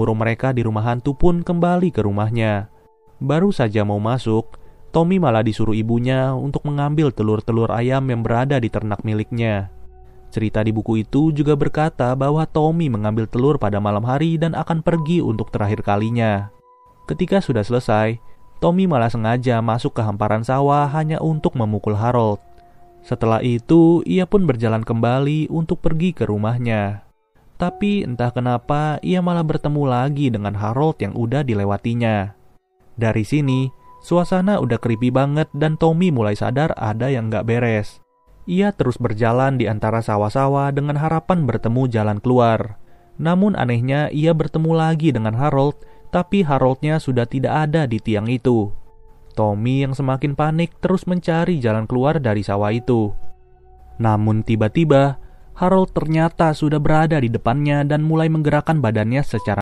Burung mereka di rumah hantu pun kembali ke rumahnya. Baru saja mau masuk, Tommy malah disuruh ibunya untuk mengambil telur-telur ayam yang berada di ternak miliknya. Cerita di buku itu juga berkata bahwa Tommy mengambil telur pada malam hari dan akan pergi untuk terakhir kalinya. Ketika sudah selesai, Tommy malah sengaja masuk ke hamparan sawah hanya untuk memukul Harold. Setelah itu, ia pun berjalan kembali untuk pergi ke rumahnya. Tapi entah kenapa ia malah bertemu lagi dengan Harold yang udah dilewatinya. Dari sini, suasana udah creepy banget dan Tommy mulai sadar ada yang gak beres. Ia terus berjalan di antara sawah-sawah dengan harapan bertemu jalan keluar. Namun anehnya ia bertemu lagi dengan Harold, tapi Haroldnya sudah tidak ada di tiang itu. Tommy yang semakin panik terus mencari jalan keluar dari sawah itu. Namun tiba-tiba, Harold ternyata sudah berada di depannya dan mulai menggerakkan badannya secara